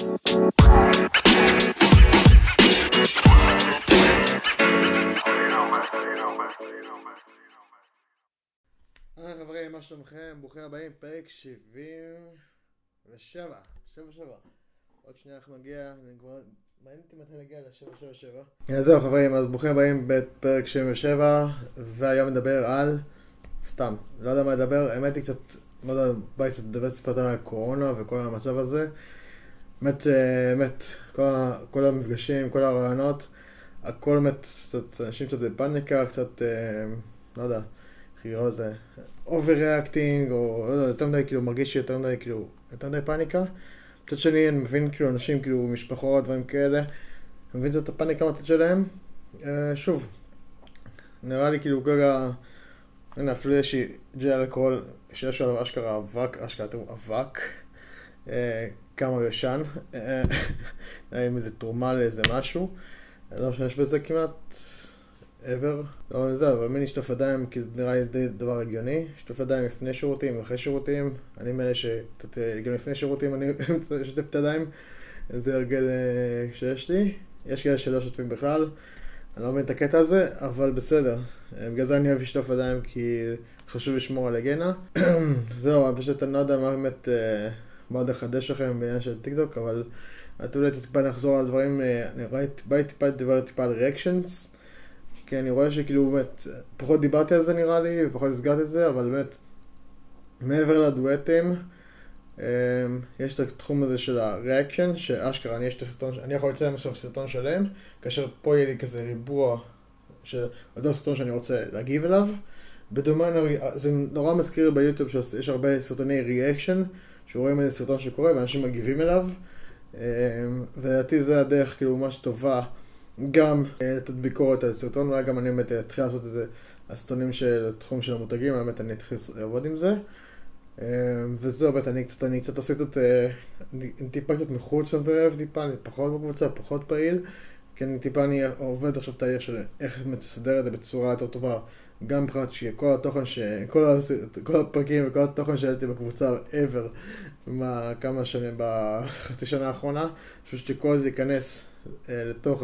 היי חברים, מה שלומכם? ברוכים הבאים, פרק 77. 77. עוד שנייה אנחנו נגיע, אני כבר... מעניין אותי מתי נגיע ל-777. אז זהו חברים, אז ברוכים הבאים בפרק 77, והיום נדבר על... סתם, לא יודע מה לדבר, האמת היא קצת, לא יודע, בא לי קצת לדבר קצת על הקורונה וכל המצב הזה. באמת, אה, באמת, כל, ה- כל המפגשים, כל הרעיונות, הכל באמת, אנשים קצת בפאניקה, קצת, אה, לא יודע, איך לקרוא לזה, over-reacting, או לא יודע, יותר מדי, כאילו, מרגיש יותר מדי, כאילו, יותר מדי פאניקה. מצד שני, אני מבין, כאילו, אנשים, כאילו, משפחות, דברים כאלה, אני מבין את הפאניקה מהצד שלהם. אה, שוב, נראה לי, כאילו, כרגע, הנה, אפילו יש לי ג'ל אלכוהול, שיש עליו אשכרה אבק, אשכרה, תראו, אבק. אה, כמה הוא ישן, אה, עם איזה תרומה לאיזה משהו, אני לא משתמש בזה כמעט ever, לא זה, אבל מי לשטוף ידיים כי זה נראה לי די דבר הגיוני, לשטוף ידיים לפני שירותים ואחרי שירותים, אני מאלה אה, גם לפני שירותים אני שוטף את הידיים, זה הרגל אה, שיש לי, יש כאלה שלא שוטפים בכלל, אני לא מבין את הקטע הזה, אבל בסדר, אה, בגלל זה אני אוהב לשטוף ידיים כי חשוב לשמור על היגיינה, זהו, אני פשוט אני לא יודע מה באמת... אה, בא עוד לחדש לכם בעניין של טיקטוק, אבל את אולי טיפה נחזור על דברים, אה, אני בא לי טיפה לדבר טיפה על reactions, כי אני רואה שכאילו באמת, פחות דיברתי על זה נראה לי, ופחות הסברתי את זה, אבל באמת, מעבר לדואטים, אה, יש את התחום הזה של ה reaction, שאשכרה אני הסרטון, אני יכול לציין עכשיו סרטון שלם, כאשר פה יהיה לי כזה ריבוע של אותו סרטון שאני רוצה להגיב אליו. בדומה, זה נורא מזכיר ביוטיוב שיש הרבה סרטוני reaction, שרואים איזה סרטון שקורה ואנשים מגיבים אליו. אה, ולדעתי זה הדרך כאילו ממש טובה גם אה, לתת ביקורת על סרטון, אולי גם אני באמת אתחיל לעשות איזה הסרטונים של התחום של המותגים, באמת אני אתחיל לעבוד עם זה. אה, וזהו, באמת אני קצת, אני קצת עושה קצת, אה, אני טיפה קצת מחוץ לזה, טיפה, אני פחות בקבוצה, פחות פעיל. כי אני טיפה, אני עובד עכשיו את העיר של איך לסדר את זה בצורה יותר טובה. גם מבחינת שכל התוכן, ש... כל, הס... כל הפרקים וכל התוכן שהעליתי בקבוצה ever, מה... כמה שנים, בחצי שנה האחרונה, חושב שכל זה ייכנס אה, לתוך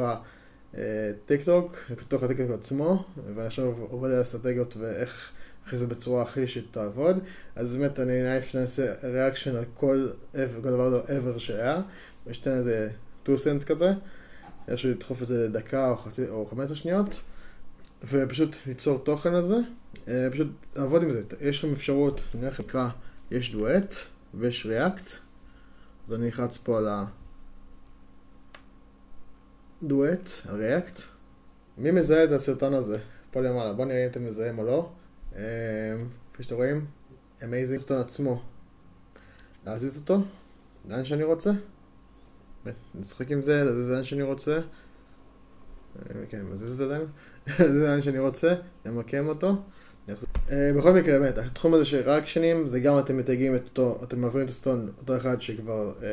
הטיקטוק, לתוך הטיקטוק עצמו, ואני עכשיו עובד על אסטרטגיות ואיך איך זה בצורה הכי שתעבוד. אז באמת אני נעיף שנעשה reaction על כל, כל דבר ever שהיה, ושתן איזה 2 סנט כזה, איכשהו לדחוף את זה לדקה או, חצי, או 15 שניות. ופשוט ליצור תוכן לזה, אה, פשוט לעבוד עם זה. יש לכם אפשרות, אני הולך לקרוא, יש דואט ויש react, אז אני אלחץ פה על הדואט, ה react. מי מזהה את הסרטון הזה? פה למעלה, בואו נראה אם אתם מזהים או לא. אה, כפי שאתם רואים, amazing סרטון עצמו. להזיז אותו, לאן שאני רוצה. נשחק עם זה, להזיז לאן שאני רוצה. אה, כן, מזיז את זה לאן. זה לאן שאני רוצה, למקם אותו. אה, בכל מקרה, באמת, התחום הזה של reaction ים, זה גם אתם מתייגים את אותו, אתם מעבירים את הסרטון, אותו אחד שכבר אה,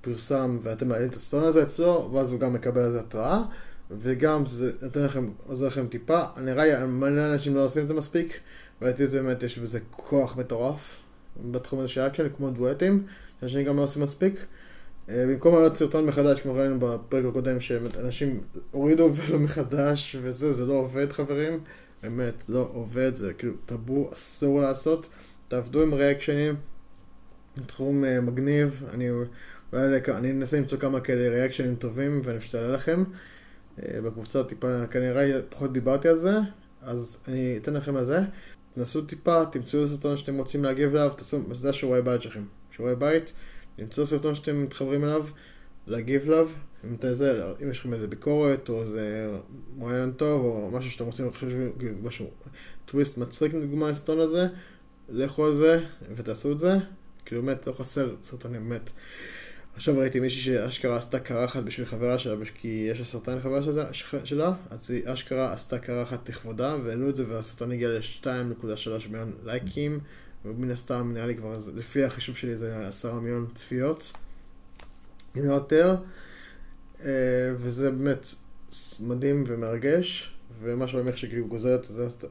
פרסם, ואתם מעלים את הסרטון הזה אצלו, ואז הוא גם מקבל על זה התראה, וגם זה נותן לכם, עוזר לכם טיפה. נראה לי, מלא אנשים לא עושים את זה מספיק, ולדעתי זה באמת, יש בזה כוח מטורף בתחום הזה של ריאקשן, כמו דואטים, שאנשים גם לא עושים מספיק. אה, במקום לעלות סרטון מחדש, כמו ראינו בפרק הקודם, שאנשים הורידו ולא מחדש וזה, זה לא עובד חברים, באמת, לא עובד, זה כאילו טאבו, אסור לעשות, תעבדו עם ריאקשנים, תחום uh, מגניב, אני אולי אני אנסה למצוא כמה כאלה ריאקשנים טובים ואני אשתעלה לכם, uh, בקבוצה טיפה, כנראה פחות דיברתי על זה, אז אני אתן לכם על זה, תנסו טיפה, תמצאו סרטון שאתם רוצים להגיב אליו, תעשו, זה השיעורי בית שלכם, שיעורי בית. למצוא סרטון שאתם מתחברים אליו, להגיב אליו, אם, זה, אם יש לכם איזה ביקורת או איזה רעיון טוב או משהו שאתם רוצים לחשוב, משהו, טוויסט מצחיק לדוגמה הסרטון הזה, לכו על זה ותעשו את זה, כאילו באמת לא חסר סרטונים באמת. עכשיו ראיתי מישהי שאשכרה עשתה קרחת בשביל חברה שלה, כי יש לה סרטן חברה שלה, שלה, אז היא אשכרה עשתה קרחת לכבודה, והעלו את זה והסרטון הגיע ל-2.3 מיליון לייקים. ומן הסתם נראה לי כבר, לפי החישוב שלי זה עשרה מיליון צפיות, אם לא יותר, וזה באמת מדהים ומרגש, ומה שרואים איך שכאילו גוזר את,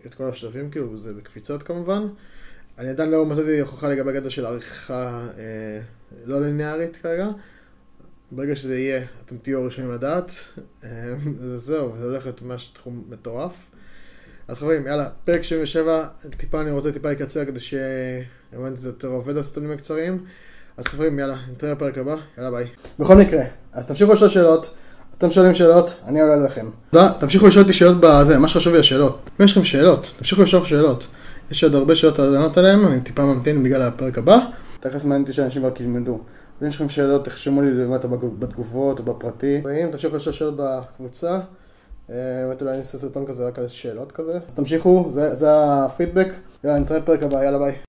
את כל השלבים, כאילו זה בקפיצות כמובן, אני עדיין לא מצאתי הוכחה לגבי הגדר של עריכה אה, לא ליניארית כרגע. ברגע שזה יהיה, אתם תהיו הראשונים לדעת. אה, וזהו, זה הולך להיות ממש תחום מטורף. אז חברים, יאללה, פרק 77, טיפה אני רוצה טיפה לקצר כדי שהבנתי זה יותר עובד הסרטונים הקצרים. אז חברים, יאללה, נתראה בפרק הבא, יאללה ביי. בכל מקרה, אז תמשיכו לשאול שאלות, אתם שואלים שאלות, אני עולה לכם. תודה, תמשיכו לשאול אותי שאלות בזה, מה שחשוב לי השאלות. אם יש לכם שאלות, תמשיכו לשאול שאלות. יש עוד הרבה שאלות לענות עליהן, אני טיפה ממתין בגלל הפרק הבא. תכף מעניין אותי שאנשים רק ילמדו. אם יש לכם שאלות, תחשמו לי למטה בתגובות או בפרטי. תמשיכו לשאול שאלות בקבוצה. באמת אולי אני אעשה סרטון כזה רק על שאלות כזה. אז תמשיכו, זה הפידבק. יאללה, נתראה בפרק הבא, יאללה ביי.